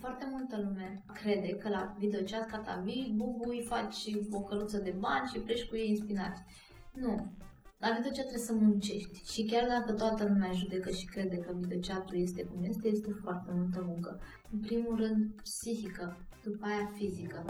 foarte multă lume crede că la videochat ca ta vii, bubui, faci o căruță de bani și pleci cu ei în spinaci. Nu. La videochat trebuie să muncești și chiar dacă toată lumea judecă și crede că videochatul este cum este, este foarte multă muncă. În primul rând psihică, după aia fizică.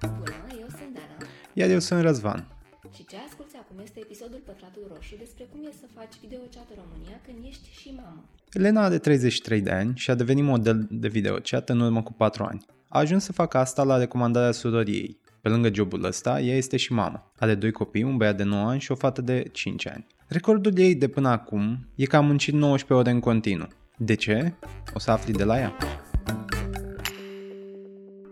Bună, eu sunt Dana. Iar eu sunt Răzvan. Și ce asculti acum este episodul Pătratul Roșu despre cum e să faci videochat în România când ești și mamă. Elena are 33 de ani și a devenit model de videochat în urmă cu 4 ani. A ajuns să facă asta la recomandarea surorii ei. Pe lângă jobul ăsta, ea este și mamă. Are doi copii, un băiat de 9 ani și o fată de 5 ani. Recordul ei de până acum e că a muncit 19 ore în continuu. De ce? O să afli de la ea.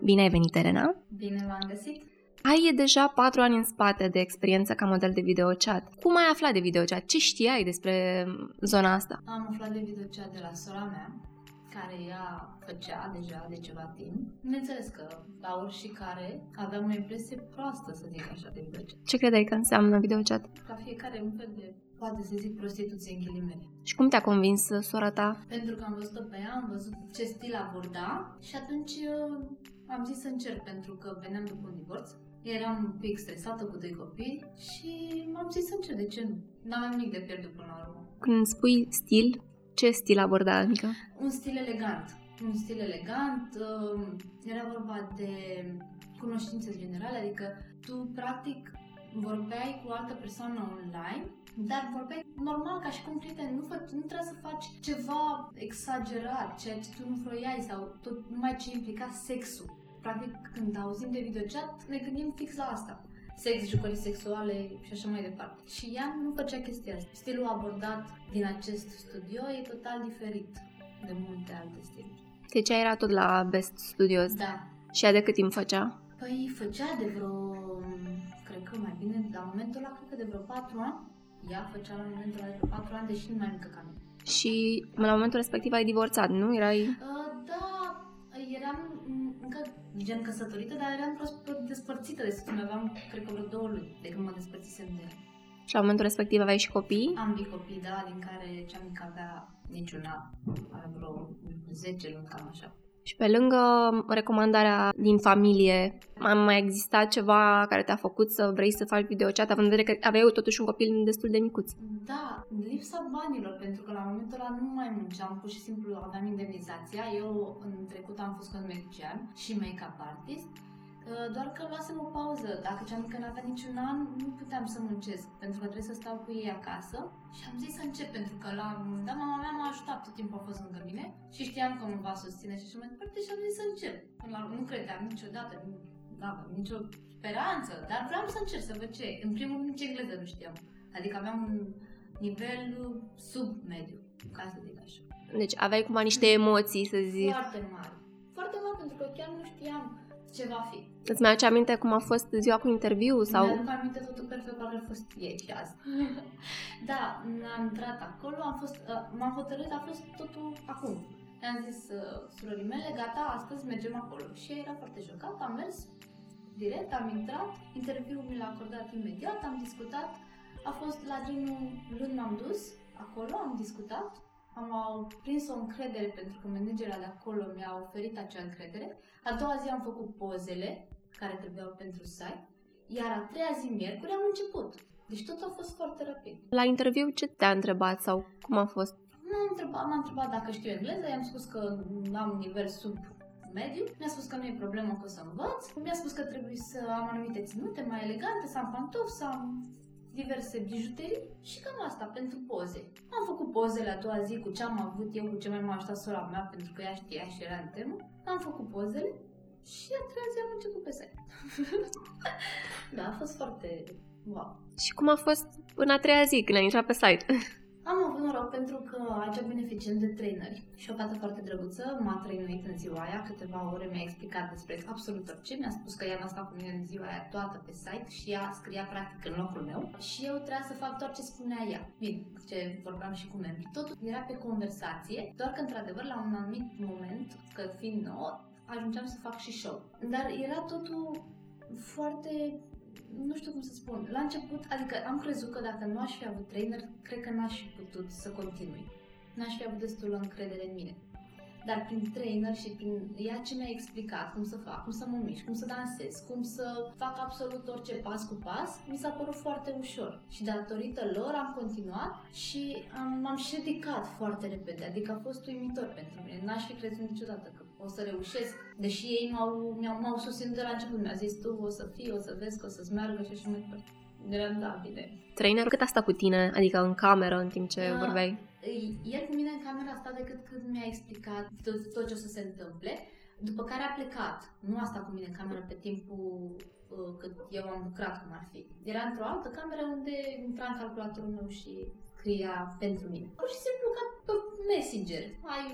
Bine ai venit, Elena! Bine v-am găsit! Ai deja patru ani în spate de experiență ca model de videochat. Cum ai aflat de videochat? Ce știai despre zona asta? Am aflat de videochat de la sora mea, care ea făcea deja de ceva timp. Bineînțeles că la oricare aveam o impresie proastă, să zic așa, de videochat. Ce credeai că înseamnă videochat? Ca fiecare un fel de, poate să zic, prostituție în ghilimele. Și cum te-a convins uh, sora ta? Pentru că am văzut-o pe ea, am văzut ce stil aborda și atunci uh, am zis să încerc pentru că veneam după un divorț. Eram un pic stresată cu doi copii și m-am zis să încerc, de ce nu? N-aveam nimic de pierdut până la urmă. Când spui stil, ce stil aborda, adică? Un stil elegant. Un stil elegant, uh, era vorba de cunoștințe generale, adică tu practic vorbeai cu o altă persoană online, dar vorbeai normal ca și cum prieten, nu, fă, nu trebuie să faci ceva exagerat, ceea ce tu nu vroiai sau tot numai ce implica sexul. Practic, când auzim de videochat, ne gândim fix la asta. Sex, jucării sexuale și așa mai departe. Și ea nu făcea chestia asta. Stilul abordat din acest studio e total diferit de multe alte stiluri. Deci ea era tot la Best Studios. Da. Și ea de cât timp făcea? Păi făcea de vreo, cred că mai bine, la momentul ăla, cred că de vreo 4 ani. Ea făcea la momentul ăla de vreo 4 ani, deși nu mai mică ca mine. Și la momentul respectiv ai divorțat, nu? Erai... Uh, gen căsătorită, dar eram prost despărțită de soțul meu. Aveam, cred că vreo două luni de când mă despărțisem de el. Și la momentul respectiv aveai și copii? Ambii copii, da, din care cea mică avea niciuna, avea vreo 10 luni, cam așa. Și pe lângă recomandarea din familie, a mai existat ceva care te-a făcut să vrei să faci videochat, având în vedere că aveai totuși un copil destul de micuț? Da, lipsa banilor, pentru că la momentul ăla nu mai munceam, pur și simplu aveam indemnizația. Eu în trecut am fost cosmetician și make-up artist, uh, doar că luasem o pauză. Dacă cea mică n-avea niciun an, nu puteam să muncesc, pentru că trebuie să stau cu ei acasă. Și am zis să încep, pentru că la da, mama mea m-a ajutat, tot timpul a fost lângă mine și știam că mă va susține și așa mai departe și am zis să încep. Până la urmă, nu credeam niciodată, nu aveam nicio speranță, dar vreau să încerc să văd ce e. În primul rând, nici engleză nu știam. Adică aveam un nivel sub mediu, ca să zic așa. Deci aveai cumva niște emoții, să zic. Foarte mari. Foarte mari, pentru că chiar nu știam ce va fi. Îți mai aduce aminte cum a fost ziua cu interviu? Sau... Mi-aduc aminte totul perfect, parcă a fost ieri și azi. da, am intrat acolo, am fost, uh, m-am hotărât, a fost totul acum. I-am zis uh, surorii mele, gata, astăzi mergem acolo. Și ea era foarte șocată, am mers direct, am intrat, interviul mi l-a acordat imediat, am discutat, a fost la genul luni m-am dus, acolo am discutat, am prins o încredere pentru că managerul de acolo mi-a oferit acea încredere. A doua zi am făcut pozele care trebuiau pentru site, iar a treia zi, miercuri, am început. Deci tot a fost foarte rapid. La interviu ce te-a întrebat sau cum a fost? M-a întrebat, m-a întrebat dacă știu engleză, i-am spus că am nivel sub mediu, mi-a spus că nu e problemă că o să învăț, mi-a spus că trebuie să am anumite ținute mai elegante, să am pantofi, să am diverse bijuterii și cam asta pentru poze. Am făcut pozele a doua zi cu ce am avut eu, cu ce mai m-a ajutat sora mea, pentru că ea știa și era în temă. Am făcut pozele și a treia zi am început pe site. da, a fost foarte wow. Și cum a fost în a treia zi când ai intrat pe site? Am avut noroc pentru că aici beneficiem de traineri și o fată foarte drăguță m-a trăinuit în ziua aia, câteva ore mi-a explicat despre absolut orice, mi-a spus că ea n-a stat cu mine în ziua aia toată pe site și ea scria practic în locul meu și eu trebuia să fac doar ce spunea ea. Bine, ce vorbeam și cu membrii. Totul era pe conversație, doar că într-adevăr la un anumit moment, că fiind nou, ajungeam să fac și show. Dar era totul foarte nu știu cum să spun, la început, adică am crezut că dacă nu aș fi avut trainer, cred că n-aș fi putut să continui. N-aș fi avut destulă încredere în mine. dar prin trainer și prin ea ce mi-a explicat cum să fac, cum să mă mișc, cum să dansez, cum să fac absolut orice pas cu pas, mi s-a părut foarte ușor. Și datorită lor am continuat și am, m-am și ridicat foarte repede, adică a fost uimitor pentru mine. N-aș fi crezut niciodată că o să reușesc, deși ei m-au, m-au, m-au susținut de la început, mi-a zis tu o să fii, o să vezi că o să-ți meargă și așa mai departe. Era da, bine. Trainer, cât a stat cu tine, adică în cameră, în timp ce Da. vorbeai? El cu mine în camera a stat decât când mi-a explicat tot, tot ce o să se întâmple, după care a plecat. Nu a stat cu mine în cameră pe timpul uh, cât eu am lucrat, cum ar fi. Era într-o altă cameră unde intra în calculatorul meu și scria pentru mine. Pur și simplu ca pe Messenger. Ai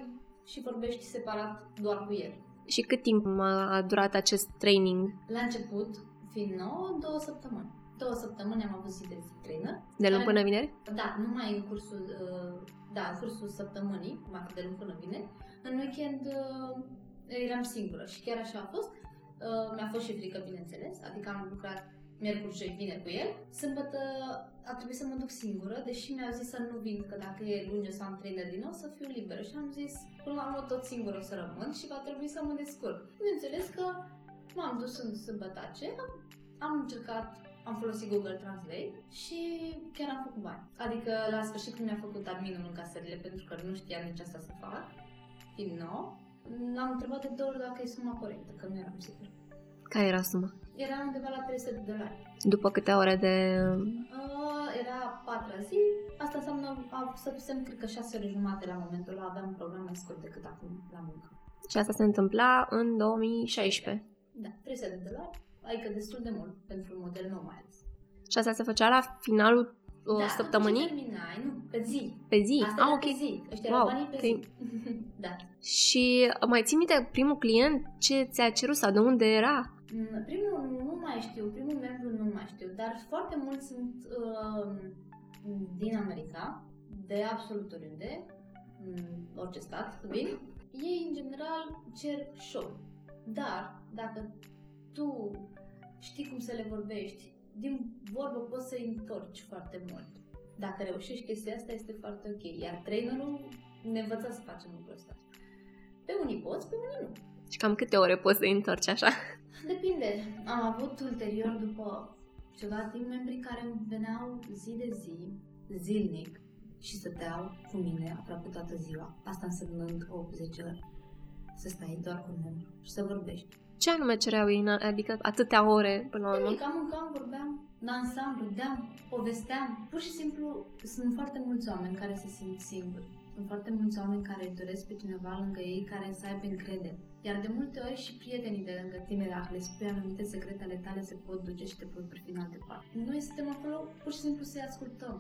și vorbești separat doar cu el. Și cât timp a durat acest training? La început, fiind nou, două săptămâni. Două săptămâni am avut zi de zi trainer. De luni care- până vineri? Da, numai în cursul, uh, da, în cursul săptămânii, cum ar fi de luni până vineri. În weekend uh, eram singură și chiar așa a fost. Uh, Mi-a fost și frică, bineînțeles, adică am lucrat miercuri și vineri cu el. Sâmbătă a trebuit să mă duc singură, deși mi-au zis să nu vin, că dacă e luni o să am trainer din nou, să fiu liberă. Și am zis, până la urmă tot singur o să rămân și va trebui să mă descurc. Bineînțeles că m-am dus în sâmbătace, am încercat am folosit Google Translate și chiar am făcut bani. Adică la sfârșit când mi-a făcut adminul în casările pentru că nu știam nici asta să fac, fiind nou, l-am întrebat de două ori dacă e suma corectă, că nu eram sigur. Care era suma? Era undeva la 300 de dolari. După câte ore de... Uh, era a patra zi, asta înseamnă, a stătusem cred că 6 ore jumate la momentul ăla, aveam un program mai scurt decât acum la muncă. Și asta se întâmpla în 2016. Da, 300 de dolari, adică destul de mult pentru un model nou mai ales. Și asta se făcea la finalul uh, da, săptămânii? după ce terminai, nu, pe zi. Pe zi? Asta ah, era ok. pe zi. Ăștia Wow, erau banii pe ok. zi. da. Și mai ții minte primul client ce ți-a cerut sau de unde era? Mm, Primul nu mai știu, primul membru nu mai știu, dar foarte mulți sunt uh, din America, de absolut oriunde, mm, orice stat vin. Ei, în general, cer show. Dar, dacă tu știi cum să le vorbești, din vorbă poți să-i întorci foarte mult. Dacă reușești chestia asta, este foarte ok. Iar trainerul ne învăța să facem lucrul ăsta. Pe unii poți, pe unii nu. Și cam câte ore poți să-i întorci așa? Depinde. Am avut ulterior, după ceva timp, membri care veneau zi de zi, zilnic, și stăteau cu mine aproape toată ziua. Asta însemnând 80 ore. Să stai doar cu un membru și să vorbești. Ce anume cereau ei, în- adică atâtea ore până la urmă? Nimic, am mâncam, vorbeam, dansam, râdeam, povesteam. Pur și simplu, sunt foarte mulți oameni care se simt singuri. Sunt foarte mulți oameni care îi doresc pe cineva lângă ei care să aibă încredere. Iar de multe ori și prietenii de lângă tine, dacă le spui anumite secrete ale tale, se pot duce și te pot privi în altă parte. Noi suntem acolo pur și simplu să-i ascultăm.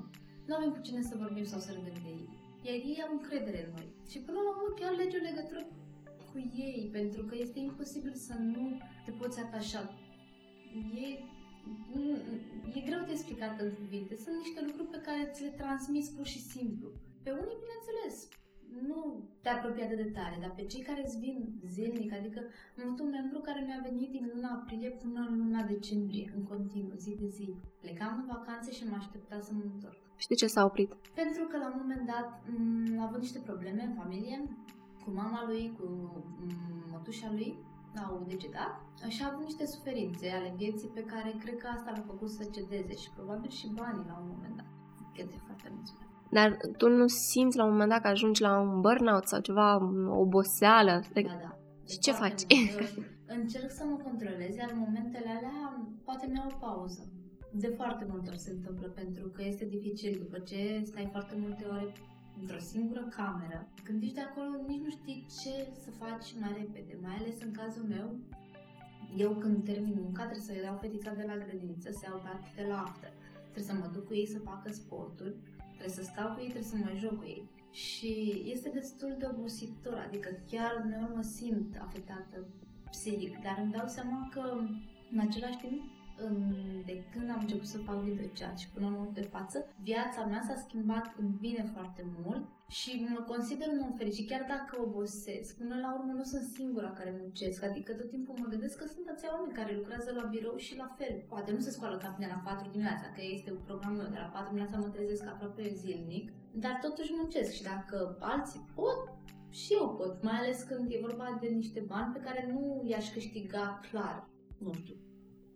Nu avem cu cine să vorbim sau să râdem de ei. Iar ei au încredere în noi. Și până la urmă chiar legi o legătură cu ei, pentru că este imposibil să nu te poți atașa. E, e greu de explicat în cuvinte. Sunt niște lucruri pe care ți le transmiți pur și simplu. Pe unii, bineînțeles, nu te apropii atât de tare, dar pe cei care îți vin zilnic, adică am avut un membru care mi-a venit din luna aprilie până în luna decembrie, în continuu, zi de zi. Plecam în vacanțe și mă aștepta să mă întorc. Și de ce s-a oprit? Pentru că la un moment dat m- a avut niște probleme în familie, cu mama lui, cu m, mătușa lui, au decedat și a avut niște suferințe ale vieții pe care cred că asta l-a făcut să cedeze și probabil și banii la un moment dat. Cred că foarte mulți bani. Dar tu nu simți la un moment dat că ajungi la un burnout sau ceva, o oboseală? Da, Like, da. Și De ce foarte faci? multe ori Încerc să mă controlez, iar în momentele alea poate mi-au o pauză. De foarte multe ori se întâmplă, pentru că este dificil după ce stai foarte multe ore într-o singură cameră. Când ești de acolo, nici nu știi ce să faci mai repede, mai ales în cazul meu. Eu când termin munca trebuie să iau fetița de la grădiniță, să iau tati de la after. Trebuie să mă duc cu ei să facă sporturi, trebuie să stau cu ei, trebuie să mă joc cu ei. Și este destul de obositor, adică chiar uneori mă simt afectată psihic, dar îmi dau seama că în același timp în, de când am început să fac videochat și până în momentul de față, viața mea s-a schimbat în bine foarte mult și mă consider un om fericit, chiar dacă obosesc. Până la urmă nu sunt singura care muncesc, adică tot timpul mă gândesc că sunt ația oameni care lucrează la birou și la fel. Poate nu se scoală ca mine la 4 dimineața, că este un program meu, de la 4 dimineața mă trezesc aproape zilnic, dar totuși muncesc și dacă alții pot, și eu pot, mai ales când e vorba de niște bani pe care nu i-aș câștiga clar. Nu știu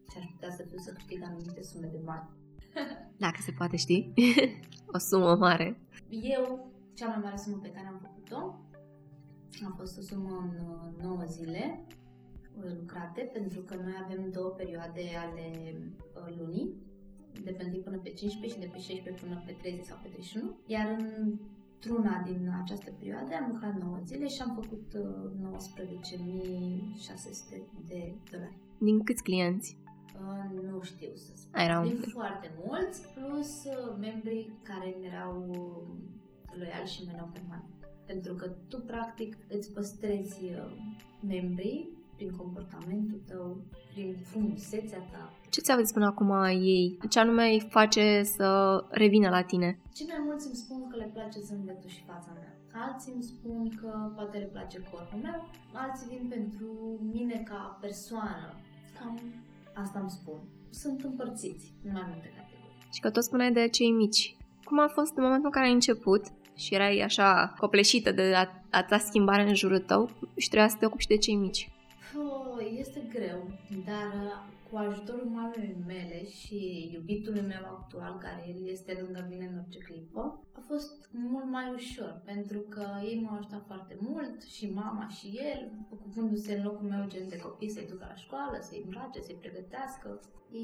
ce aș putea să fiu să câștig anumite sume de bani. Dacă se poate ști. o sumă mare. Eu, cea mai mare sumă pe care am făcut-o a fost o sumă în 9 zile uh, lucrate, pentru că noi avem două perioade ale uh, lunii, de pe 1 până pe 15 și de pe 16 până pe 30 sau pe 31, iar într-una din această perioadă am lucrat 9 zile și am făcut 19.600 uh, de dolari. Din câți clienți? Uh, nu știu să spun. Erau... Din foarte mulți, plus uh, membrii care erau loiali și mereu permanent. Pentru că tu, practic, îți păstrezi uh, membrii prin comportamentul tău, prin frumusețea ta. Ce ți-au zis până acum ei? Ce anume îi face să revină la tine? Cei mai mulți îmi spun că le place zâmbetul și fața mea. Alții îmi spun că poate le place corpul meu, alții vin pentru mine ca persoană. Cam asta îmi spun. Sunt împărțiți în mai multe categorii. Și că tot spuneai de cei mici. Cum a fost în momentul în care ai început și erai așa copleșită de a, a ta schimbare în jurul tău și trebuia să te ocupi și de cei mici? Oh, este greu, dar cu ajutorul mamei mele și iubitului meu actual, care el este lângă mine în orice clipă, a fost mult mai ușor, pentru că ei m-au ajutat foarte mult, și mama și el, ocupându-se în locul meu gen de copii să-i ducă la școală, să-i îmbrace, să-i pregătească.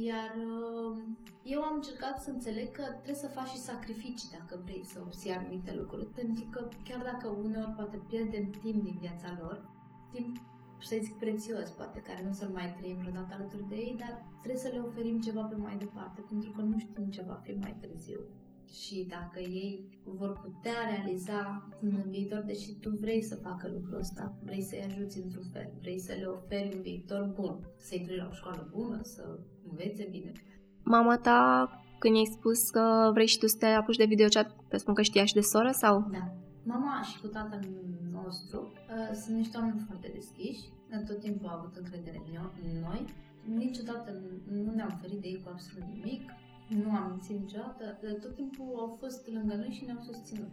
Iar uh, eu am încercat să înțeleg că trebuie să faci și sacrificii dacă vrei să obții anumite lucruri, pentru că chiar dacă uneori poate pierdem timp din viața lor, timp să zic prețios, poate, care nu să-l mai trăim vreodată alături de ei, dar trebuie să le oferim ceva pe mai departe, pentru că nu știm ce va fi mai târziu. Și dacă ei vor putea realiza în viitor, deși tu vrei să facă lucrul ăsta, vrei să-i ajuți într-un fel, vrei să le oferi un viitor bun, să-i duci la o școală bună, să învețe bine. Mama ta, când i-ai spus că vrei și tu să te apuci de videochat, te spun că știa și de soră sau? Da. Mama și cu tatăl nostru uh, sunt niște oameni foarte deschiși, tot timpul au avut încredere în noi, niciodată nu ne-am ferit de ei cu absolut nimic, nu am mințit niciodată, tot timpul au fost lângă noi și ne-au susținut.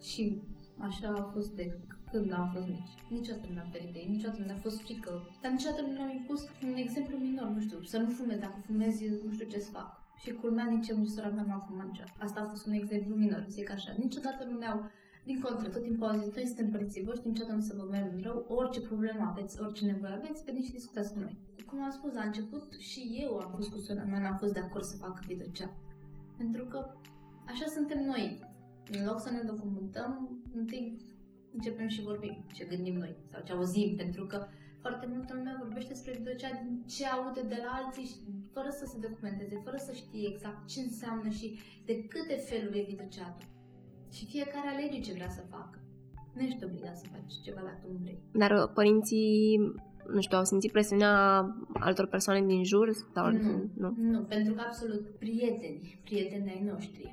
Și așa a fost de când am fost mici. Niciodată nu ne-am ferit de ei, niciodată nu ne-a fost frică, dar niciodată nu ne-am impus un exemplu minor, nu știu, să nu fumez, dacă fumezi, nu știu ce să fac. Și culmea nici eu, nici sora mea nu am fumat niciodată. Asta a fost un exemplu minor, zic așa. Niciodată nu ne-au din contră, tot timpul au zis, noi suntem părinții voștri, niciodată nu să vă merg rău, orice problemă aveți, orice nevoie aveți, veniți și discutați cu noi. Cum am spus la început, și eu am fost cu sora mea, n-am fost de acord să fac videochat. Pentru că așa suntem noi. În loc să ne documentăm, întâi începem și vorbim ce gândim noi sau ce auzim, pentru că foarte multă lume vorbește despre videochat din ce aude de la alții fără să se documenteze, fără să știe exact ce înseamnă și de câte feluri e videochatul. Și fiecare alege ce vrea să facă. Nu ești obligat să faci ceva dacă nu vrei. Dar uh, părinții, nu știu, au simțit presiunea altor persoane din jur? Sau nu, nu, nu, pentru că absolut prieteni, prieteni ai noștri,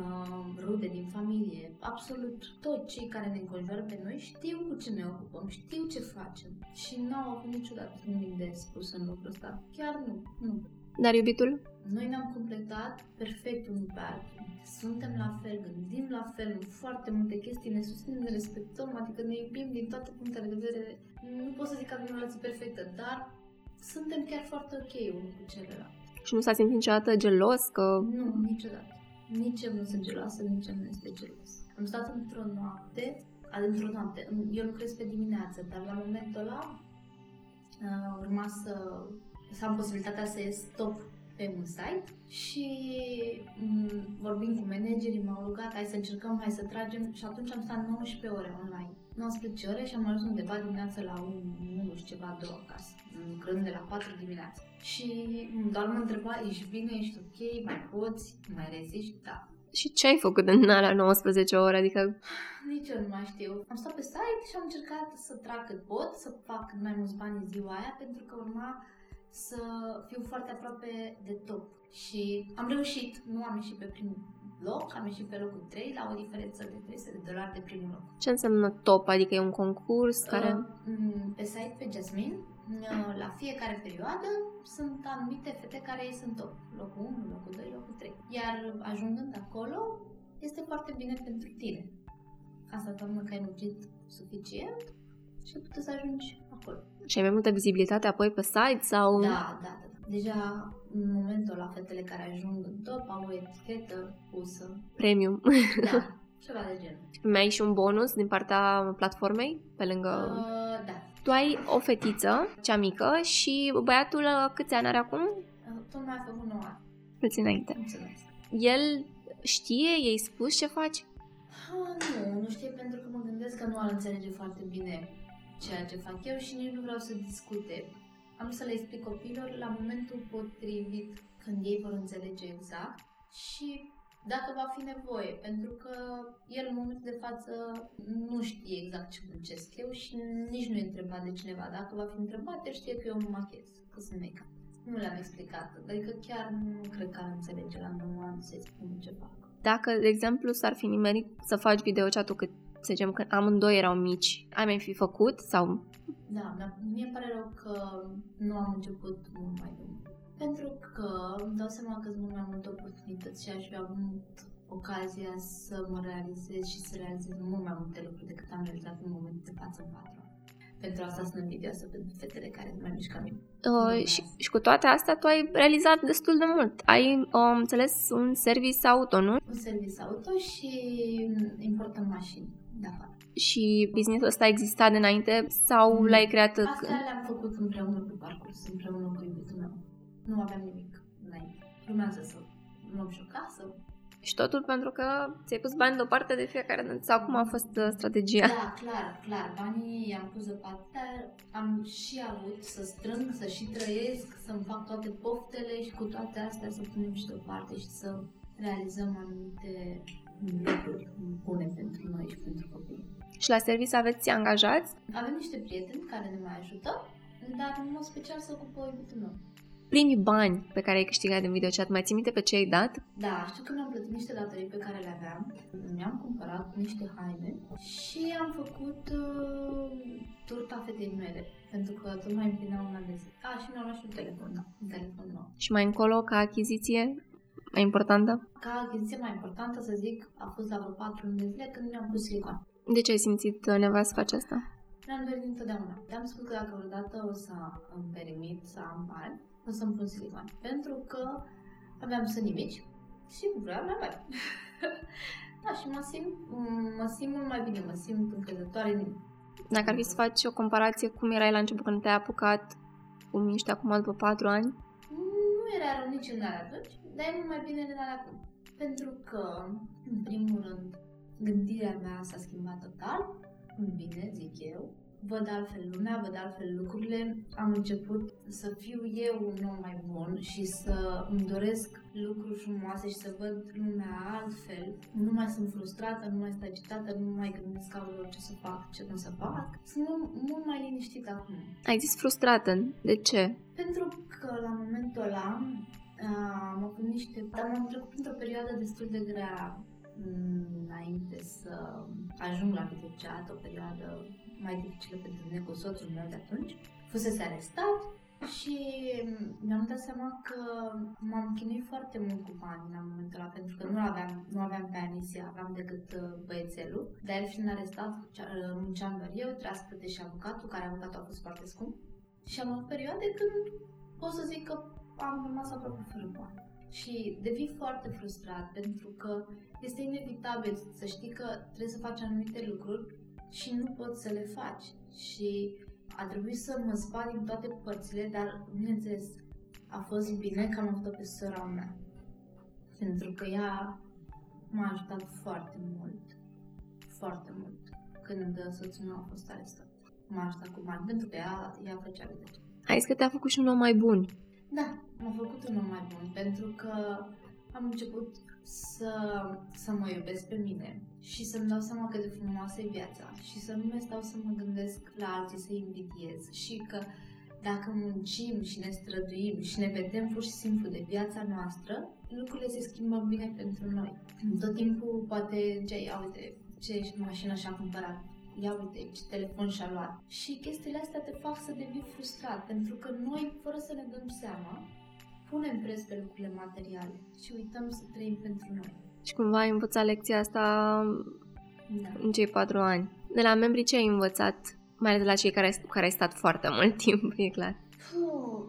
uh, rude din familie, absolut toți cei care ne înconjoară pe noi știu cu ce ne ocupăm, știu ce facem și nu au avut niciodată nimic de spus în lucrul ăsta. Chiar nu, nu. Dar iubitul? Noi ne-am completat perfect unul pe altul. Suntem la fel, gândim la fel, în foarte multe chestii, ne susținem, ne respectăm, adică ne iubim din toate punctele de vedere. Nu pot să zic că avem o relație perfectă, dar suntem chiar foarte ok unul cu celălalt. Și nu s-a simțit niciodată gelos? Că... Nu, niciodată. Nici eu nu sunt geloasă, nici eu nu este gelos. Am stat într-o noapte, într-o noapte, eu lucrez pe dimineață, dar la momentul ăla uh, urma să să am posibilitatea să ies top pe un site și m- mm, vorbim cu managerii, m-au rugat, hai să încercăm, hai să tragem și atunci am stat 19 ore online. 19 ore și am ajuns undeva dimineața la 1 și ceva, 2 acasă, lucrând de la 4 dimineața. Și doar mă întreba, ești bine, ești ok, mai poți, mai reziști? Da. Și ce ai făcut în alea 19 ore? Adică... Nici eu nu mai știu. Am stat pe site și am încercat să trag cât pot, să fac mai mulți bani în ziua aia, pentru că urma să fiu foarte aproape de top. Și am reușit, nu am ieșit pe primul loc, am ieșit pe locul 3 la o diferență de 300 de dolari de primul loc. Ce înseamnă top? Adică e un concurs care... Uh, pe site, pe Jasmine, uh, la fiecare perioadă sunt anumite fete care ei sunt top. Locul 1, locul 2, locul 3. Iar ajungând acolo, este foarte bine pentru tine. Asta înseamnă că ai muncit suficient și puteți să ajungi acolo. Și ai mai multă vizibilitate apoi pe site sau... Da, da, da. Deja în momentul la fetele care ajung în top au o etichetă pusă. Premium. Da, ceva de genul. mai ai și un bonus din partea platformei pe lângă... Uh, da. Tu ai o fetiță, cea mică, și băiatul uh, câți ani are acum? Uh, Tocmai a făcut 9 ani. Puțin înainte. Mulțumesc. El știe, i-ai spus ce faci? Ah, nu, nu știe pentru că mă gândesc că nu ar înțelege foarte bine ceea ce fac eu și nici nu vreau să discute. Am să le explic copilor la momentul potrivit când ei vor înțelege exact și dacă va fi nevoie, pentru că el în momentul de față nu știe exact ce muncesc eu și nici nu e întrebat de cineva. Dacă va fi întrebat, el știe că eu mă machez, că sunt make Nu le-am explicat, adică chiar nu cred că ar înțelege la 9 ani să-i spun ce fac. Dacă, de exemplu, s-ar fi nimerit să faci videochat-ul cât, să zicem, când amândoi erau mici, ai mai fi făcut sau... Da, dar mie pare rău că nu am început mult mai bine. Pentru că îmi dau seama că sunt mult mai multe oportunități și aș fi avut ocazia să mă realizez și să realizez mult mai multe lucruri decât am realizat în momentul de față în patru ani. Pentru asta sunt învidioasă pentru fetele care sunt mai mici ca mine. Uh, și, și cu toate astea, tu ai realizat destul de mult. Ai, um, înțeles, un service auto, nu? Un service auto și importăm mașini de afară. Și businessul ăsta exista de înainte sau Mm. l-ai creat... Astea le-am făcut împreună pe parcurs, împreună cu iubitul meu. Nu aveam nimic înainte. Urmează să luăm și o casă, Și totul pentru că ți-ai pus bani deoparte de fiecare dată. Sau cum a fost uh, strategia? Da, clar, clar. Banii i-am pus deoparte, dar am și avut să strâng, să și trăiesc, să-mi fac toate poftele și cu toate astea să punem și deoparte și să realizăm anumite lucruri bune pentru noi și pentru copii. Și la service aveți angajați? Avem niște prieteni care ne mai ajută, dar în mod special se ocupă iubitul meu. Primii bani pe care ai câștigat din videochat, mai ții minte pe ce ai dat? Da, știu că mi-am plătit niște datorii pe care le aveam, mi-am cumpărat niște haine și am făcut uh, turta fetei mele, pentru că tocmai împlinea un an de zi. A, și mi-am luat și un telefon, da, un telefon nou. Și mai încolo, ca achiziție mai importantă? Ca achiziție mai importantă, să zic, a fost la vreo 4 luni de zile când mi-am pus silicon. De ce ai simțit uh, nevoia să faci asta? Mi-am dorit întotdeauna. Te-am spus că dacă vreodată o să îmi permit să am bani, o să-mi pun silicon. Pentru că aveam sânii mici și vreau la bani. da, și mă simt, mă simt mult mai bine, mă simt încrezătoare în mine. Dacă ar fi să faci o comparație cum erai la început când te-ai apucat, cum ești acum după 4 ani, Nu era rău nici în alea atunci, dar e mult mai bine în alea acum. Pentru că, în primul rând, gândirea mea s-a schimbat total, în bine, zic eu. Văd altfel lumea, văd altfel lucrurile. Am început să fiu eu un om mai bun și să îmi doresc lucruri frumoase și să văd lumea altfel. Nu mai sunt frustrată, nu mai sunt agitată, nu mai gândesc aoleu ce să fac, ce nu să fac. Sunt mult, mult mai liniștită acum. ai zis frustrată. De ce? Pentru că la momentul ăla a, am avut niște... Am trecut printr-o perioadă destul de grea m, înainte să ajung la videochat, o perioadă mai dificilă pentru mine cu soțul meu de atunci. Fusese arestat și mi-am dat seama că m-am chinuit foarte mult cu bani la momentul ăla, pentru că nu aveam, nu aveam pe Anisia, aveam decât uh, băiețelul. Dar el fiind arestat, cea- uh, munceam doar eu, trebuia să plătesc și avocatul, care avocatul a fost foarte scump. Și am avut perioade când pot să zic că am rămas aproape fără bani. Și devii foarte frustrat pentru că este inevitabil să știi că trebuie să faci anumite lucruri și nu poți să le faci. Și a trebuit să mă spart din toate părțile, dar, bineînțeles, a fost bine că am avut pe sora mea. Pentru că ea m-a ajutat foarte mult, foarte mult, când soțul meu a fost arestat. M-a ajutat cu bani, pentru că ea, ea făcea video. Ai zis că te-a făcut și un om mai bun. Da, m-a făcut un om mai bun pentru că am început să, să mă iubesc pe mine și să-mi dau seama cât de frumoasă e viața și să nu mai stau să mă gândesc la alții, să invidiez și că dacă muncim și ne străduim și ne vedem pur și simplu de viața noastră, lucrurile se schimbă bine pentru noi. Tot timpul poate ce ia uite, ce mașină și-a cumpărat, ia uite ce telefon și-a luat. Și chestiile astea te fac să devii frustrat, pentru că noi, fără să ne dăm seama, punem preț pe lucrurile materiale și uităm să trăim pentru noi. Și cumva ai învățat lecția asta Da. în cei 4 ani. De la membrii ce ai învățat, mai ales de la cei care, care ai stat foarte mult timp, e clar? Puh,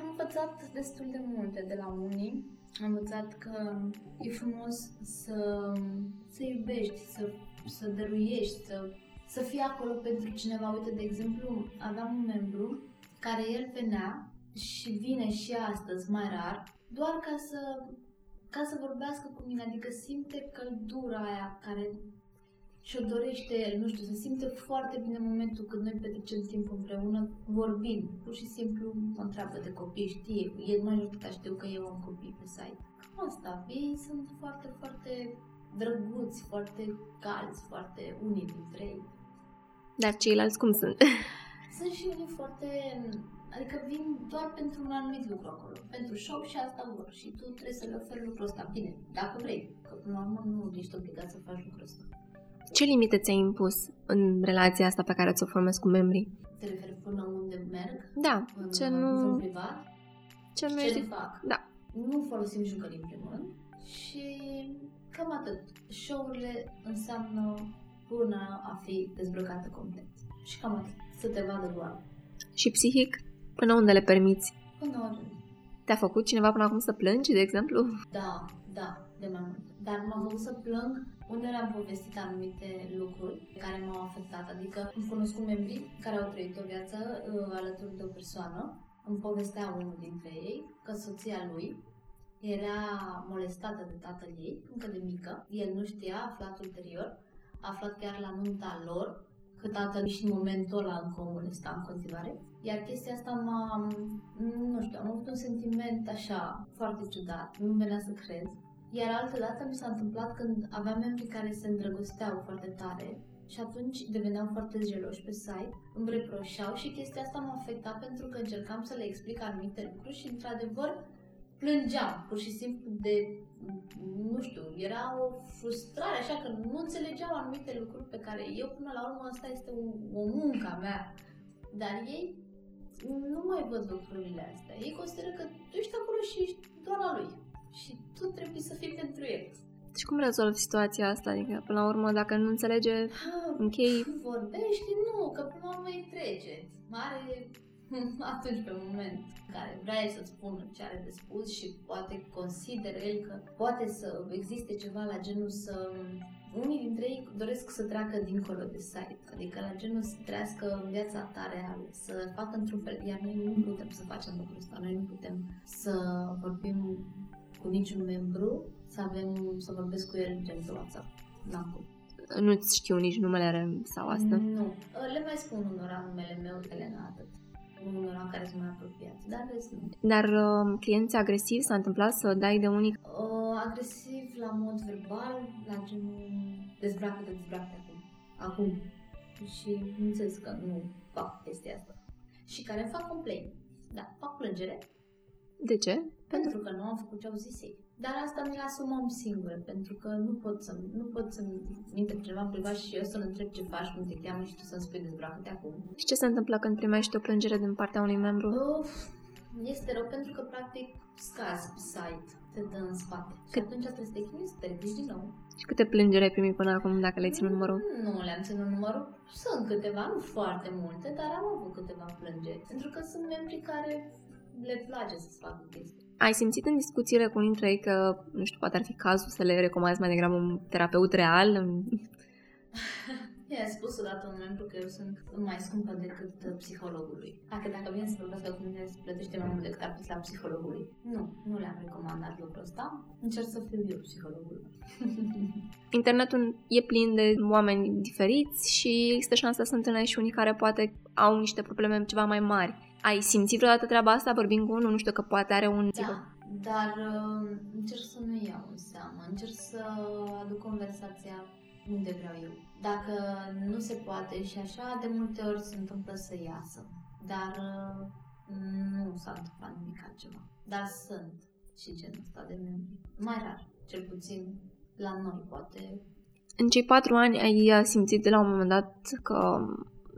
am învățat destul de multe de la unii. Am învățat că e frumos să, să iubești, să, să dăruiești, să, să fii acolo pentru cineva. Uite, de exemplu, aveam un membru care el venea și vine și astăzi, mai rar, doar ca să, ca să vorbească cu mine, adică simte căldura aia care și-o dorește el, nu știu, se simte foarte bine în momentul când noi petrecem timp împreună vorbind. Pur și simplu mă întreabă de copii, știe, el majoritatea știu că eu am copii pe site. Cam asta, ei sunt foarte, foarte drăguți, foarte calzi, foarte unii dintre ei. Dar ceilalți cum sunt? Sunt și unii foarte Adică vin doar pentru un anumit lucru acolo, pentru show și asta vor. Și tu trebuie să le oferi lucrul ăsta. Bine, dacă vrei, că până la urmă nu ești obligat să faci lucrul ăsta. Ce limite ți-ai impus în relația asta pe care ți-o formezi cu membrii? Te referi până unde merg? Da, în, ce nu... În privat? Ce nu ce ești... fac? Da. Nu folosim jucării în primul rând și cam atât. Show-urile înseamnă până a fi dezbrăcată complet. Și cam atât. Să te vadă doar. Și psihic? Până unde le permiți? Până oriunde. Te-a făcut cineva până acum să plângi, de exemplu? Da, da, de mai mult. Dar m-am făcut să plâng unde am povestit anumite lucruri care m-au afectat. Adică am cunoscut membrii care au trăit o viață uh, alături de o persoană. Îmi povestea unul dintre ei că soția lui era molestată de tatăl ei încă de mică. El nu știa, a aflat ulterior, a aflat chiar la nunta lor că tatăl și în momentul ăla în comun sta în continuare. Iar chestia asta m-a, nu știu, am avut un sentiment așa foarte ciudat, nu venea să cred. Iar altă dată mi s-a întâmplat când aveam membri care se îndrăgosteau foarte tare și atunci deveneau foarte geloși pe site, îmi reproșeau și chestia asta m-a afectat pentru că încercam să le explic anumite lucruri și într-adevăr plângeam, pur și simplu de, nu știu, era o frustrare așa că nu înțelegeau anumite lucruri pe care eu până la urmă asta este o, o munca mea. Dar ei nu mai văd lucrurile astea. Ei consideră că tu ești acolo și ești doar a lui. Și tu trebuie să fii pentru el. Și cum rezolvi situația asta? Adică, până la urmă, dacă nu înțelege, închei... Vorbești? Nu, că până la urmă îi trece. Mare atunci pe moment în care vrea el să-ți spună ce are de spus și poate consideră el că poate să existe ceva la genul să... Unii dintre ei doresc să treacă dincolo de site, adică la genul să trăiască în viața ta reală, să facă într-un fel, iar noi nu putem să facem lucrul ăsta, noi nu putem să vorbim cu niciun membru, să avem, să vorbesc cu el gen pe WhatsApp. N-am cum. Nu-ți știu nici numele sau asta? Nu. Le mai spun unora numele meu, Elena, atât unora care sunt mai apropiați, dar rest nu. Dar uh, clienții agresivi s-a întâmplat să dai de unic? Uh, agresiv la mod verbal, la genul dezbracă de dezbracă acum. Acum. Și înțeles că nu fac chestia asta. Și care fac complain. Da, fac plângere. De ce? Pentru că nu am făcut ce au zis ei. Dar asta mi-l asumăm singură, pentru că nu pot să nu pot să minte cineva în privat și eu să-l întreb ce faci, cum te cheamă și tu să-mi spui dezbracă de acum. Și ce se întâmplă când primești o plângere din partea unui membru? Uf, este rău pentru că practic scazi pe site, te dă în spate. Cât? Și atunci trebuie să te chinui să te ridici din nou. Și câte plângeri ai primit până acum dacă le-ai ținut numărul? Nu le-am ținut numărul. Sunt câteva, nu foarte multe, dar am avut câteva plângeri. Pentru că sunt membri care le place să-ți facă chestii. Ai simțit în discuțiile cu unii dintre ei că, nu știu, poate ar fi cazul să le recomanzi mai degrabă un terapeut real? I-a spus odată un membru că eu sunt mai scumpă decât psihologului. Dacă dacă vine să vorbească cu mine, se plătește mai mult decât ar la psihologului. Nu, nu le-am recomandat lucrul ăsta. Încerc să fiu eu psihologul. Internetul e plin de oameni diferiți și există șansa să întâlnești și unii care poate au niște probleme ceva mai mari ai simțit vreodată treaba asta vorbind cu unul? Nu știu că poate are un... Da, dar uh, încerc să nu iau în seamă. Încerc să aduc conversația unde vreau eu. Dacă nu se poate și așa, de multe ori se întâmplă să iasă. Dar uh, nu s-a întâmplat nimic altceva. Dar sunt și genul ăsta de membri. Mai rar, cel puțin la noi, poate. În cei patru ani ai simțit de la un moment dat că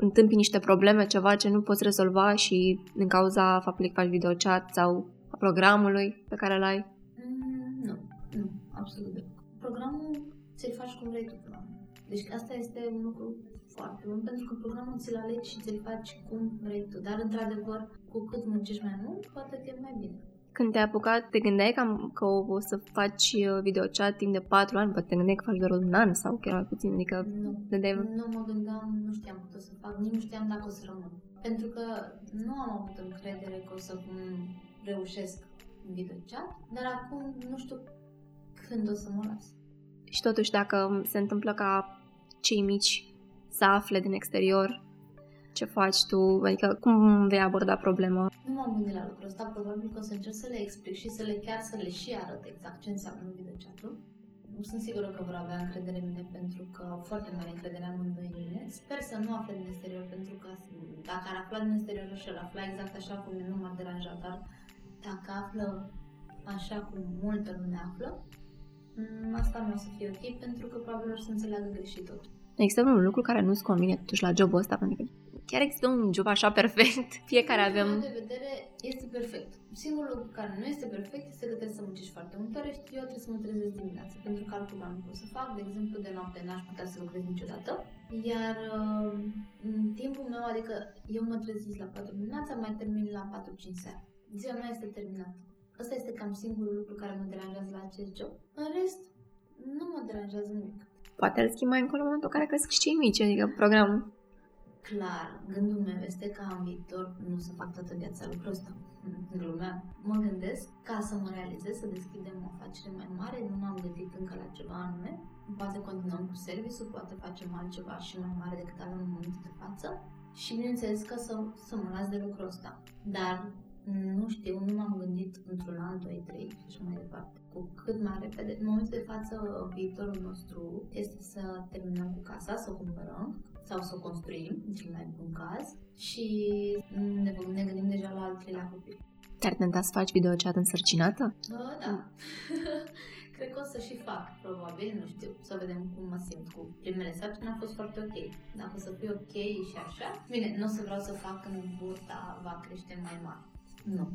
întâmpi niște probleme, ceva ce nu poți rezolva și din cauza faptului că faci videochat sau a programului pe care îl ai? Mm, nu, nu, absolut. Programul ți-l faci cum vrei tu. Deci asta este un lucru foarte mult, pentru că programul ți-l alegi și ți-l faci cum vrei tu. Dar, într-adevăr, cu cât muncești mai mult, poate că e mai bine. Când te-ai apucat, te gândeai cam că o, o să faci uh, videochat timp de 4 ani, poate te gândeai că faci doar un an sau chiar mai puțin, adică Nu, dădeai... nu mă gândeam, nu știam cât o să fac, nici nu știam dacă o să rămân. Pentru că nu am avut încredere că o să m- reușesc în videochat, dar acum nu știu când o să mă las. Și totuși, dacă se întâmplă ca cei mici să afle din exterior ce faci tu, adică cum vei aborda problema? Nu m-am gândit la lucrul ăsta, probabil că o să încerc să le explic și să le chiar să le și arăt exact ce înseamnă videochat-ul. Nu sunt sigură că vor avea încredere în mine pentru că au foarte mare încredere amândoi în mine. Sper să nu afle din exterior pentru că dacă ar afla din exterior și ar afla exact așa cum nu m-ar deranja, dar dacă află așa cum multă lume află, mm, asta nu o să fie ok pentru că probabil o să înțeleagă greșit tot. Există un lucru care nu-ți convine totuși la jobul ăsta, pentru că chiar există un job așa perfect. Fiecare Din avem... punctul meu de vedere, este perfect. Singurul lucru care nu este perfect este că trebuie să muncești foarte multe ore și eu trebuie să mă trezesc dimineața, pentru că altceva nu pot să fac. De exemplu, de noapte n-aș putea să lucrez niciodată. Iar uh, în timpul meu, adică eu mă trezesc la 4 dimineața, mai termin la 4-5 seara. Ziua mea este terminată. Ăsta este cam singurul lucru care mă deranjează la acest job. În rest, nu mă deranjează nimic. Poate îl schimbi mai încolo în momentul în care cresc și cei mici, adică programul. Clar, gândul meu este ca în viitor nu să fac toată viața lucrul ăsta. Glumea. Mă gândesc ca să mă realizez, să deschidem o afacere mai mare, nu m-am gândit încă la ceva anume. Poate continuăm cu serviciul, poate facem altceva și mai mare decât avem în momentul de față. Și bineînțeles că să, să mă las de lucrul ăsta. Dar nu știu, nu m-am gândit într-un an, 2, 3 și așa mai departe. Cu cât mai repede. În momentul de față, viitorul nostru este să terminăm cu casa, să o cumpărăm sau să o construim, în cel mai bun caz, și ne, ne gândim deja la al treilea copil. Te-ar tenta să faci videochat însărcinată? Uh, da. Cred că o să și fac, probabil, nu știu, să vedem cum mă simt cu primele sarcini, a fost foarte ok. Dacă o să fie ok și așa, bine, nu o să vreau să fac când burta va crește mai mare. Nu.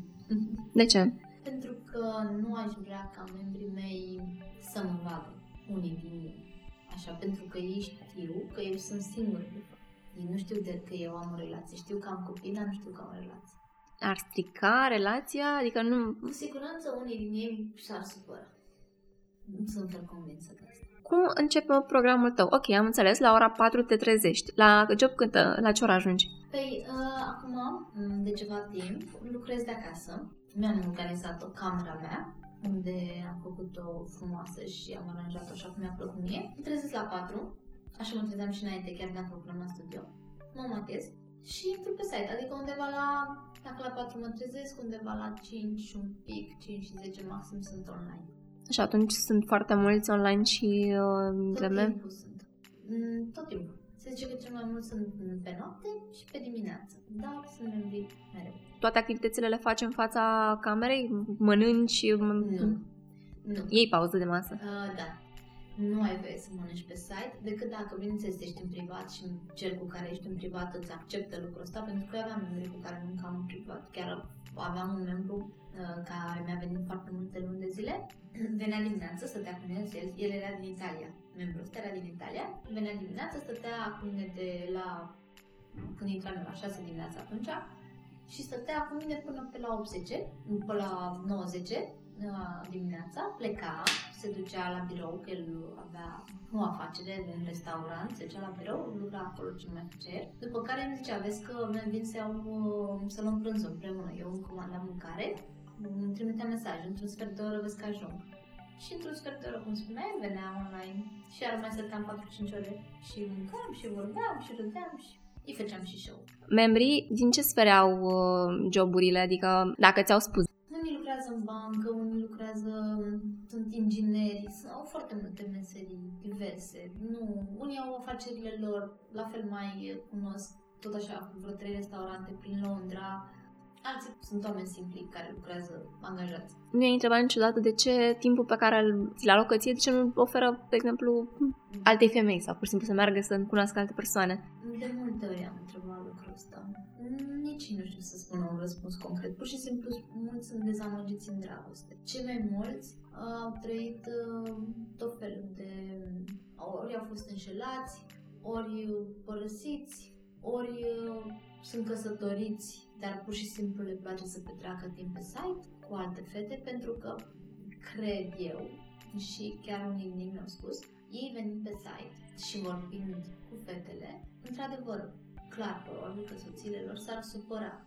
De ce? Pentru că nu aș vrea ca membrii mei să mă vadă, unii din ei. Așa, pentru că ei știu că eu sunt singură de fapt. Ei nu știu de că eu am o relație. Știu că am copii, dar nu știu că am o relație. Ar strica relația? Adică nu... Cu siguranță unii din ei s-ar supăra. Nu sunt fel convinsă de asta. Cum începe programul tău? Ok, am înțeles, la ora 4 te trezești. La job cât, la ce oră ajungi? Păi, uh, acum, m, de ceva timp, lucrez de acasă. Mi-am organizat o camera mea, unde am făcut-o frumoasă și am aranjat-o așa cum mi-a plăcut mie. Mă trezesc la 4, așa mă trezeam și înainte, chiar dacă lucrăm la studio. Mă machez și intru pe site, adică undeva la, dacă la 4 mă trezesc, undeva la 5 și un pic, 5 și 10 maxim sunt online. Și atunci sunt foarte mulți online și uh, Tot vreme. timpul sunt. Mm, Tot timpul. Se zice că cel mai mult sunt pe noapte și pe dimineață, dar sunt membri mereu. Toate activitățile le faci în fața camerei? Mănânci? m- Nu. Nu. Iei pauză de masă. Uh, da. Nu ai voie să mănânci pe site, decât dacă, bineînțeles, ești în privat și cel cu care ești în privat îți acceptă lucrul ăsta, pentru că eu aveam membri cu care mâncam în privat. Chiar aveam un membru uh, care mi-a venit foarte multe luni de zile. Venea dimineața, stătea cu mine, el, el era din Italia. Membrul ăsta era din Italia. Venea dimineața, stătea cu mine de la... când intram eu la 6 dimineața atunci, și stătea cu mine până pe la 80, până la 90 dimineața, pleca, se ducea la birou, că el avea o afacere în restaurant, se ducea la birou, lucra acolo ce mai făcea el. După care îmi zicea, vezi că mi vin să iau, uh, să luăm prânzul împreună, eu îmi comandam mâncare, îmi trimitea mesaj, într-un sfert de oră vezi că ajung. Și într-un sfert de oră, cum spuneai, venea online și iar mai stăteam 4-5 ore și mâncam și vorbeam și râdeam și îi făceam și show. Membrii din ce sfere au uh, joburile? Adică dacă ți-au spus Unii lucrează în bancă, unii lucrează, sunt ingineri, sunt, au foarte multe meserii diverse. Nu, unii au afacerile lor, la fel mai cunosc, tot așa, vreo trei restaurante prin Londra. Alții sunt oameni simpli care lucrează angajați. nu i-ai întrebat niciodată de ce timpul pe care îl- ți-l alocă ție, de ce nu oferă, de exemplu, altei femei sau pur și simplu să meargă să cunoască alte persoane. De multe ori am întrebat lucrul ăsta. Nici nu știu să spun un răspuns concret. Pur și simplu, mulți sunt dezamăgiți în dragoste. Cei mai mulți au trăit uh, tot felul de... Ori au fost înșelați, ori părăsiți, ori uh, sunt căsătoriți, dar pur și simplu le place să petreacă timp pe site cu alte fete, pentru că cred eu, și chiar unii din ei mi-au spus, ei venind pe site și vorbind cu fetele, într-adevăr, clar, probabil că soțiile lor s-ar supăra.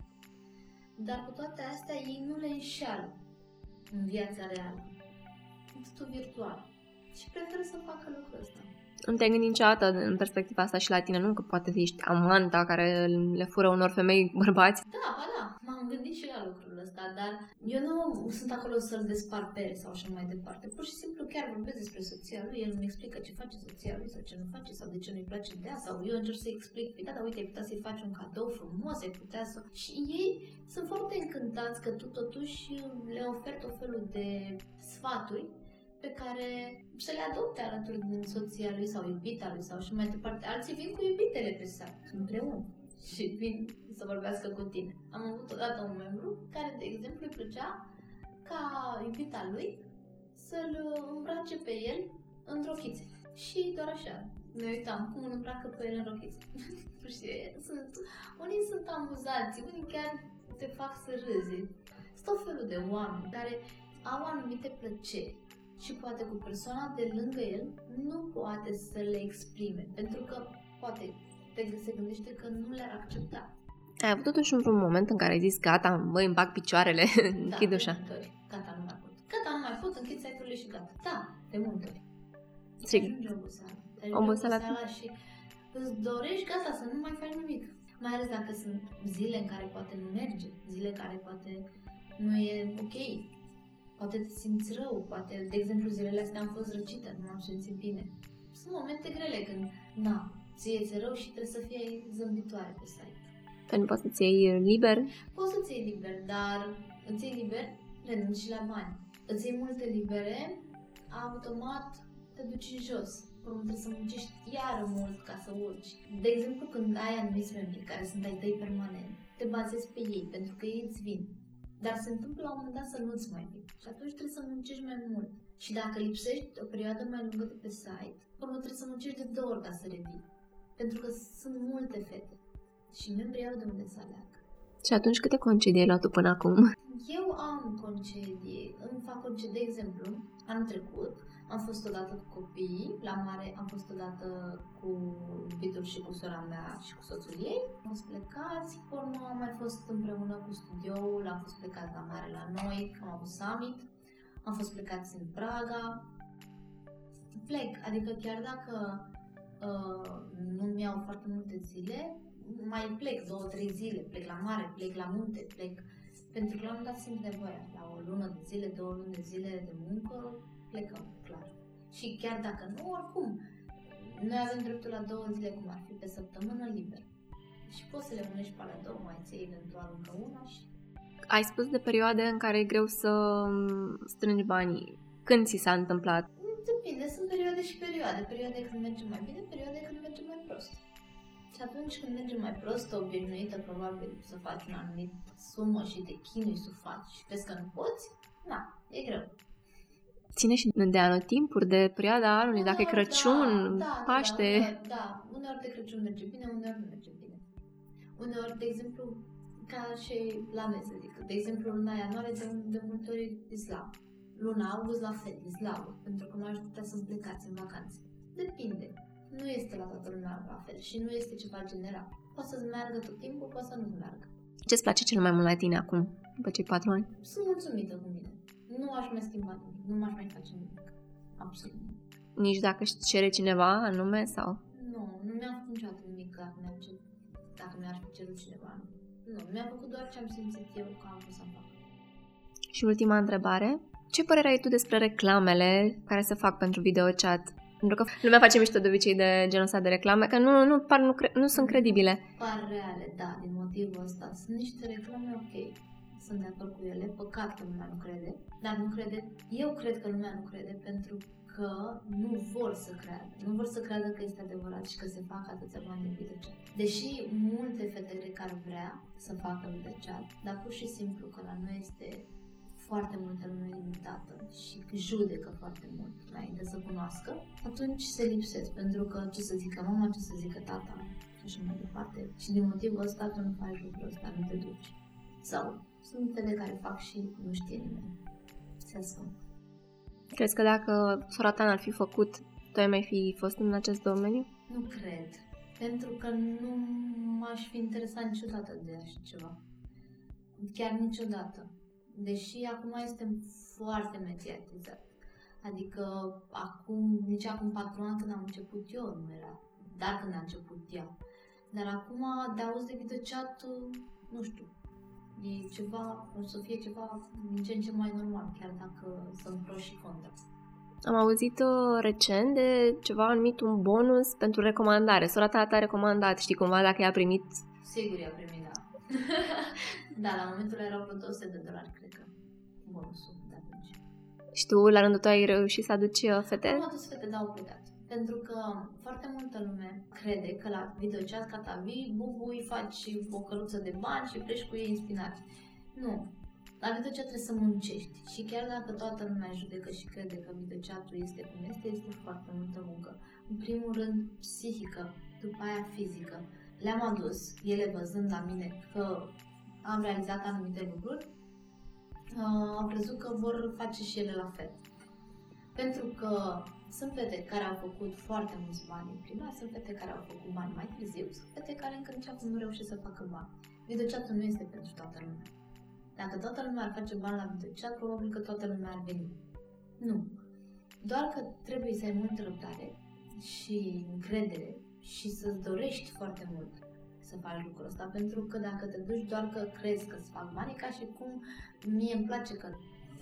Dar cu toate astea, ei nu le înșeală în viața reală. În totul virtual. Și preferă să facă lucrul ăsta. Nu te-ai gândit niciodată în perspectiva asta și la tine, nu? Că poate ești amanta care le fură unor femei bărbați. Da, ba da, m-am gândit și la lucrul ăsta, dar eu nu sunt acolo să-l despar pe el sau așa mai departe. Pur și simplu chiar vorbesc despre soția lui, el îmi explică ce face soția lui sau ce nu face sau de ce nu-i place de ea sau eu încerc să-i explic, păi da, dar uite, ai putea să-i faci un cadou frumos, ai putea să... Și ei sunt foarte încântați că tu totuși le oferi tot felul de sfaturi pe care să le adopte alături din soția lui sau iubita lui sau și mai departe. Alții vin cu iubitele pe sat, împreună și vin să vorbească cu tine. Am avut odată un membru care, de exemplu, îi plăcea ca iubita lui să-l îmbrace pe el în rochițe. Și doar așa, ne uitam cum îl îmbracă pe el în rochițe. și sunt, unii sunt amuzați, unii chiar te fac să râzi. Sunt tot felul de oameni care au anumite plăceri și poate cu persoana de lângă el nu poate să le exprime, pentru că poate te se gândește că nu le-ar accepta. Ai avut totuși un moment în care ai zis, gata, măi, îmi bag picioarele, da, închid ușa. Gata, nu mai pot. Gata, nu mai pot, închid site-urile și gata. Da, de multe ori. Sigur. Ajunge oboseala. Oboseala. și îți dorești, gata, să nu mai faci nimic. Mai ales dacă sunt zile în care poate nu merge, zile care poate nu e ok, poate te simți rău, poate, de exemplu, zilele astea am fost răcită, nu am simțit bine. Sunt momente grele când, na, ție ți rău și trebuie să fie zâmbitoare pe site. Pentru poți să-ți iei liber? Poți să-ți iei liber, dar îți iei liber, renunți și la bani. Îți iei multe libere, automat te duci în jos. Până trebuie să muncești iar mult ca să urci. De exemplu, când ai anumiți membri care sunt ai tăi permanent, te bazezi pe ei, pentru că ei îți vin. Dar se întâmplă la un moment dat să nu-ți mai vin. Și atunci trebuie să muncești mai mult. Și dacă lipsești o perioadă mai lungă de pe site, până trebuie să muncești de două ori ca să revii. Pentru că sunt multe fete. Și membrii au de unde să aleagă. Și atunci câte concedii ai luat tu până acum? Eu am concedii. Îmi fac concedii, de exemplu, anul trecut am fost odată cu copiii, la mare am fost odată cu iubitul și cu sora mea și cu soțul ei. Am fost plecați, urmă am mai fost împreună cu studioul, am fost plecați la mare la noi, am avut summit, am fost plecați în Praga. Plec, adică chiar dacă uh, nu mi-au foarte multe zile, mai plec două, trei zile, plec la mare, plec la munte, plec pentru că la un dat simt nevoia. La o lună de zile, două luni de zile de muncă, plecăm, clar. Și chiar dacă nu, oricum, noi avem dreptul la două zile, cum ar fi pe săptămână, liber. Și poți să le unești pe alea două, mai ții eventual încă una și... Ai spus de perioade în care e greu să strângi banii. Când ți s-a întâmplat? Depinde, sunt perioade și perioade. Perioade când merge mai bine, perioade când merge mai prost. Și atunci când merge mai prost, obișnuită probabil să faci un anumit sumă și te chinui să faci și vezi că nu poți, na, e greu ține și de anotimpuri, de perioada anului, dacă e Crăciun, da, da, Paște. Da, uneori, da, uneori de Crăciun merge bine, uneori nu merge bine. Uneori, de exemplu, ca și la mese, adică, de exemplu, luna ianuarie de, de multe ori islam. Luna august la fel, islam, pentru că majoritatea sunt plecați în vacanțe. Depinde. Nu este la toată lumea la fel și nu este ceva general. Poate să-ți meargă tot timpul, poate să nu-ți meargă. Ce-ți place cel mai mult la tine acum, după cei patru ani? Sunt mulțumită cu mine nu aș mai schimba nimic, nu m-aș mai face nimic. Absolut Nici dacă își cere cineva anume sau? Nu, nu mi-a făcut niciodată nimic dacă mi-ar, dacă mi-ar fi cerut cineva. Nu, mi-a făcut doar ce am simțit eu că am vrut să fac. Și ultima întrebare. Ce părere ai tu despre reclamele care se fac pentru video chat? Pentru că lumea face mișto de obicei de genul ăsta de reclame, că nu, nu, par, nu, cre- nu sunt credibile. Par reale, da, din motivul ăsta. Sunt niște reclame ok sunt de acord cu ele, păcat că lumea nu crede, dar nu crede, eu cred că lumea nu crede pentru că nu vor să creadă, nu vor să creadă că este adevărat și că se fac atâția bani de video chat. Deși multe fete cred că ar vrea să facă video chat, dar pur și simplu că la noi este foarte multă lume limitată și judecă foarte mult înainte să cunoască, atunci se lipsesc, pentru că ce să zică mama, ce să zică tata și așa mai departe. Și din motivul ăsta tu nu faci lucrul ăsta, nu te duci. Sau sunt fete care fac și nu știe nimeni. Se ascund. Crezi că dacă sora ta n-ar fi făcut, tu ai mai fi fost în acest domeniu? Nu cred. Pentru că nu m-aș fi interesat niciodată de așa ceva. Chiar niciodată. Deși acum este foarte mediatizat. Adică acum, nici acum patru ani când am început eu nu era. Dar când a început ea. Dar acum de auz de videochat, nu știu, e ceva, o să fie ceva din ce în ce mai normal, chiar dacă sunt pro și contra. Am auzit uh, recent de ceva numit un bonus pentru recomandare. Sora ta a recomandat, știi cumva dacă i-a primit? Sigur i-a primit, da. da, la momentul erau vreo 200 de dolari, cred că, bonusul de atunci. Și tu, la rândul tău, ai reușit să aduci uh, fete? Am adus fete, da, au plecat. Pentru că foarte multă lume crede că la videochat ca ta vii, bubui, faci o căruță de bani și pleci cu ei în spinaci. Nu, la videochat trebuie să muncești și chiar dacă toată lumea judecă și crede că videochatul este cum este, este foarte multă muncă. În primul rând psihică, după aia fizică. Le-am adus, ele văzând la mine că am realizat anumite lucruri, uh, am crezut că vor face și ele la fel. Pentru că sunt fete care au făcut foarte mulți bani în prima, sunt fete care au făcut bani mai târziu, sunt fete care încă nici acum nu reușesc să facă bani. Videochatul nu este pentru toată lumea. Dacă toată lumea ar face bani la videochat, probabil că toată lumea ar veni. Nu. Doar că trebuie să ai multă răbdare și încredere și să-ți dorești foarte mult să faci lucrul ăsta, pentru că dacă te duci doar că crezi că îți fac bani, ca și cum mie îmi place că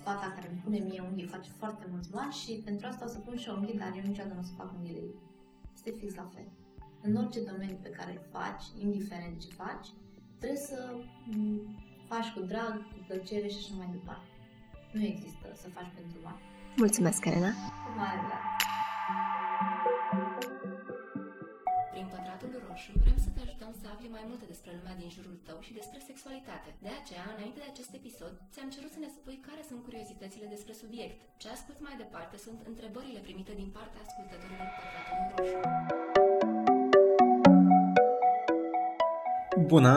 fata care îmi pune mie unghii face foarte mulți bani și pentru asta o să pun și unghii, dar eu niciodată nu o să fac unghiile ei. Este fix la fel. În orice domeniu pe care îl faci, indiferent ce faci, trebuie să faci cu drag, cu plăcere și așa mai departe. Nu există să faci pentru bani. Mulțumesc, Elena! Cu mare drag! Prin Pătratul Roșu vrem să te ajutăm să afli mai multe despre lumea din jurul tău și despre sexualitate. De aceea, înainte de acest episod, ți-am cerut să ne spui care sunt curiozitățile despre subiect. Ce ascult mai departe sunt întrebările primite din partea ascultătorilor Pătratul Roșu. Bună!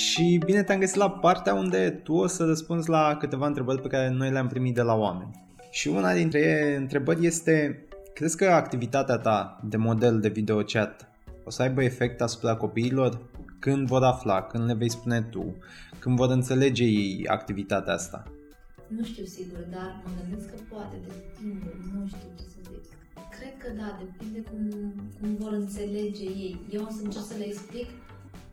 Și bine te-am găsit la partea unde tu o să răspunzi la câteva întrebări pe care noi le-am primit de la oameni. Și una dintre întrebări este, crezi că activitatea ta de model de video chat o să aibă efect asupra copiilor? Când vor afla? Când le vei spune tu? Când vor înțelege ei activitatea asta? Nu știu sigur, dar mă gândesc că poate, depinde, nu știu ce să zic. Cred că da, depinde cum, cum vor înțelege ei. Eu o să încerc să le explic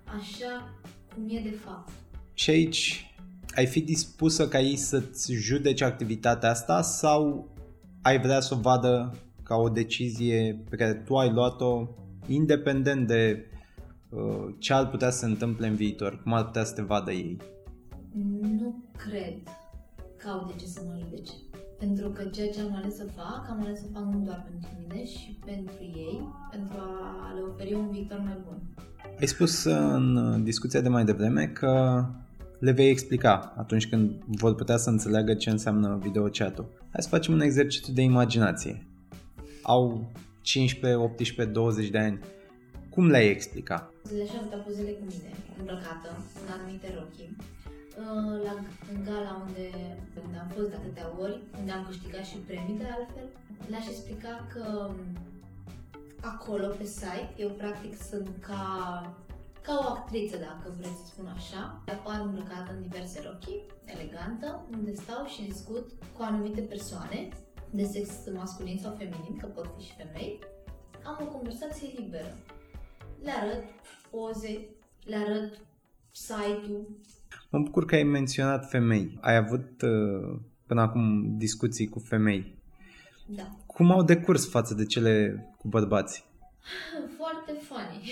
așa cum e de fapt. Și aici ai fi dispusă ca ei să-ți judece activitatea asta sau ai vrea să o vadă ca o decizie pe care tu ai luat-o independent de uh, ce ar putea să se întâmple în viitor, cum ar putea să te vadă ei? Nu cred că au de ce să mă judece. Pentru că ceea ce am ales să fac, am ales să fac nu doar pentru mine și pentru ei, pentru a le oferi un viitor mai bun. Ai spus în discuția de mai devreme că le vei explica atunci când vor putea să înțeleagă ce înseamnă videochat-ul. Hai să facem un exercițiu de imaginație. Au 15, 18, 20 de ani. Cum le-ai explica? Le-aș avea pozele cu mine, îmbrăcată, în anumite rochii. La, în gala unde, unde am fost de atâtea ori, unde am câștigat și premii de altfel, le-aș explica că acolo pe site, eu practic sunt ca, ca o actriță, dacă vreți să spun așa. Apar îmbrăcată în diverse rochii, elegantă, unde stau și discut cu anumite persoane de sex masculin sau feminin, că pot fi și femei. Am o conversație liberă. Le arăt poze, le arăt site-ul. Mă bucur că ai menționat femei. Ai avut uh, până acum discuții cu femei. Da. Cum au decurs față de cele cu bărbați? Foarte funny.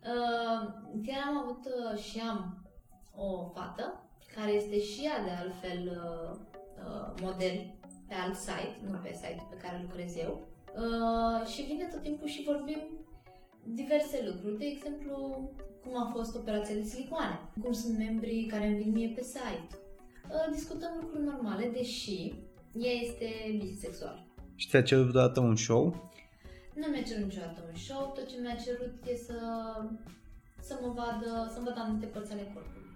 Uh, chiar am avut uh, și am o fată care este și ea de altfel uh, model pe alt site, nu pe site pe care lucrez eu. Și vine tot timpul și vorbim diverse lucruri, de exemplu cum a fost operația de silicoane, cum sunt membrii care îmi vin mie pe site, Uh, discutăm lucruri normale, deși ea este bisexual. Și ți-a cerut vreodată un show? Nu mi-a cerut niciodată un show, tot ce mi-a cerut e să, să mă vadă, să-mi vadă anumite părți ale corpului.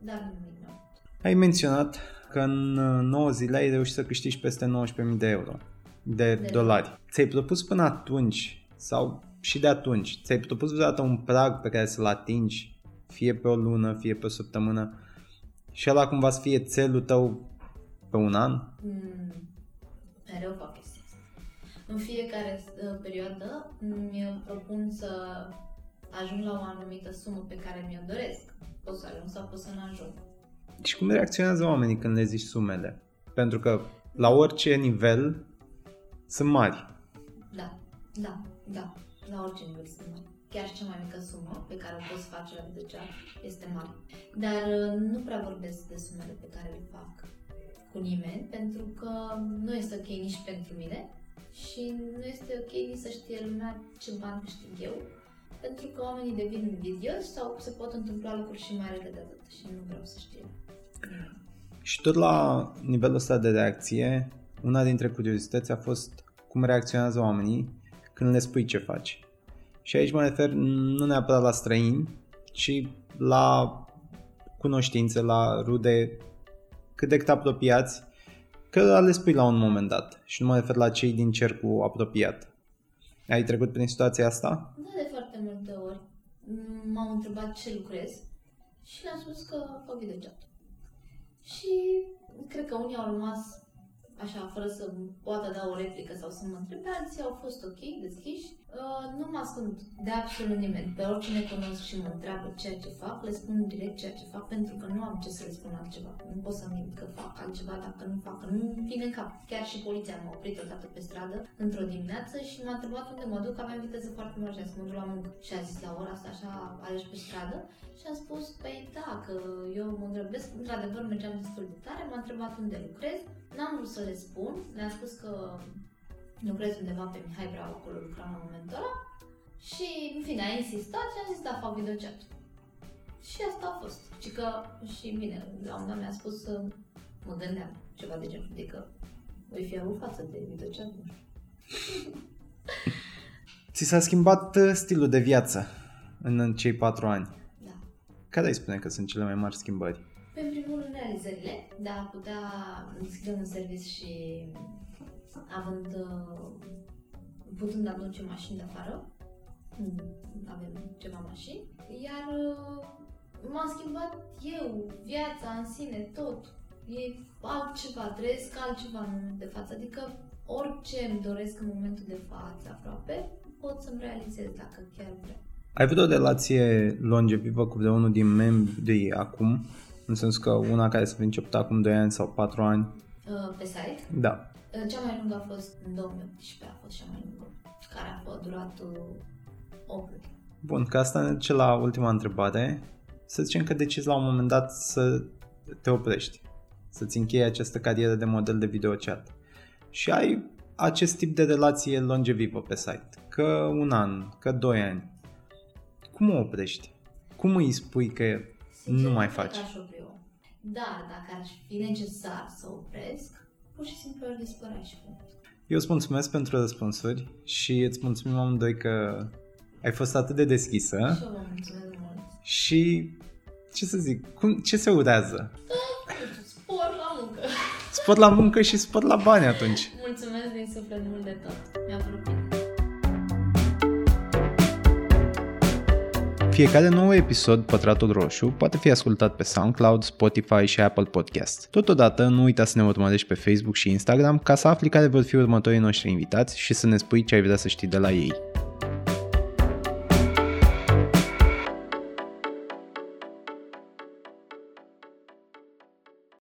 Dar nu nimic mai mult. Ai menționat că în 9 zile ai reușit să câștigi peste 19.000 de euro, de, De dolari. Ți-ai propus până atunci sau și de atunci, ți-ai propus vreodată un prag pe care să-l atingi, fie pe o lună, fie pe o săptămână și ăla cumva să fie țelul tău pe un an? Mm, mereu fac chestia asta. În fiecare uh, perioadă mi propun să ajung la o anumită sumă pe care mi-o doresc. Pot să ajung sau pot să nu ajung. Și cum reacționează oamenii când le zici sumele? Pentru că la orice nivel sunt mari. Da, da, da. La orice nivel sunt mari. Chiar și cea mai mică sumă pe care o poți face la videochat este mare. Dar uh, nu prea vorbesc de sumele pe care le fac cu nimeni, pentru că nu este ok nici pentru mine și nu este ok nici să știe lumea ce bani câștig eu, pentru că oamenii devin invidioși sau se pot întâmpla lucruri și mai rele de atât și nu vreau să știe. Și tot la nivelul ăsta de reacție, una dintre curiozități a fost cum reacționează oamenii când le spui ce faci. Și aici mă refer nu neapărat la străini, ci la cunoștințe, la rude cât de cât apropiați, că le spui la un moment dat. Și nu mă refer la cei din cercul apropiat. Ai trecut prin situația asta? Da, de foarte multe ori m- m-au întrebat ce lucrez și le-am spus că fac videochat. Și cred că unii au rămas așa, fără să poată da o replică sau să mă întrebe, alții au fost ok, deschiși. Uh, nu mă ascund de absolut nimeni. Pe oricine cunosc și mă întreabă ceea ce fac, le spun direct ceea ce fac pentru că nu am ce să le spun altceva. Nu pot să mint că fac altceva dacă nu fac, că nu vine în cap. Chiar și poliția m-a oprit odată pe stradă într-o dimineață și m-a întrebat unde mă duc, aveam viteză foarte mare și să mă duc la muncă. Și a zis la ora asta așa, alegi pe stradă și am spus, păi da, că eu mă grăbesc, într-adevăr mergeam destul de tare, m-a întrebat unde lucrez, n-am vrut să le spun, le-am spus că lucrez undeva pe Mihai Brau, acolo lucram la momentul ăla și, în fine, a insistat și am zis, da, fac videochat. Și asta a fost. Și că, și bine, la un moment mi-a spus să mă gândeam ceva de genul, adică voi fi avut față de videochat, nu știu. Ți s-a schimbat uh, stilul de viață în în cei patru ani. Da. Care îi spune că sunt cele mai mari schimbări? Pe în primul rând realizările, de a putea deschide un serviciu și având, uh, putând aduce mașini de afară, Mm, avem ceva mașini, iar uh, m-a schimbat eu, viața în sine, tot. E altceva, trăiesc altceva în momentul de față, adică orice îmi doresc în momentul de față aproape, pot să-mi realizez dacă chiar vreau. Ai avut o relație longevivă cu vreunul din membrii acum? În sensul că una care să fi început acum 2 ani sau 4 ani? Uh, Pe site, Da. Uh, Cea mai lungă a fost în 2018, a fost cea mai lungă, care a fost durat uh, 8 luni. Bun, că asta ne duce la ultima întrebare. Să zicem că decizi la un moment dat să te oprești, să-ți închei această carieră de model de videochat și ai acest tip de relație longevivă pe site, că un an, că doi ani. Cum o oprești? Cum îi spui că Sincer, nu mai cred faci? că aș opri eu. Dar dacă ar fi necesar să opresc, pur și simplu aș dispărea și punct. Eu îți mulțumesc pentru răspunsuri și îți mulțumim amândoi că ai fost atât de deschisă Și eu vă mulțumesc mult. și ce să zic, cum, ce se urează? Deci, Spor la muncă. Spot la muncă și spot la bani atunci. Mulțumesc din suflet mult de tot. Mi-a părut Fiecare nou episod Pătratul Roșu poate fi ascultat pe SoundCloud, Spotify și Apple Podcast. Totodată, nu uita să ne urmărești pe Facebook și Instagram ca să afli care vor fi următorii noștri invitați și să ne spui ce ai vrea să știi de la ei.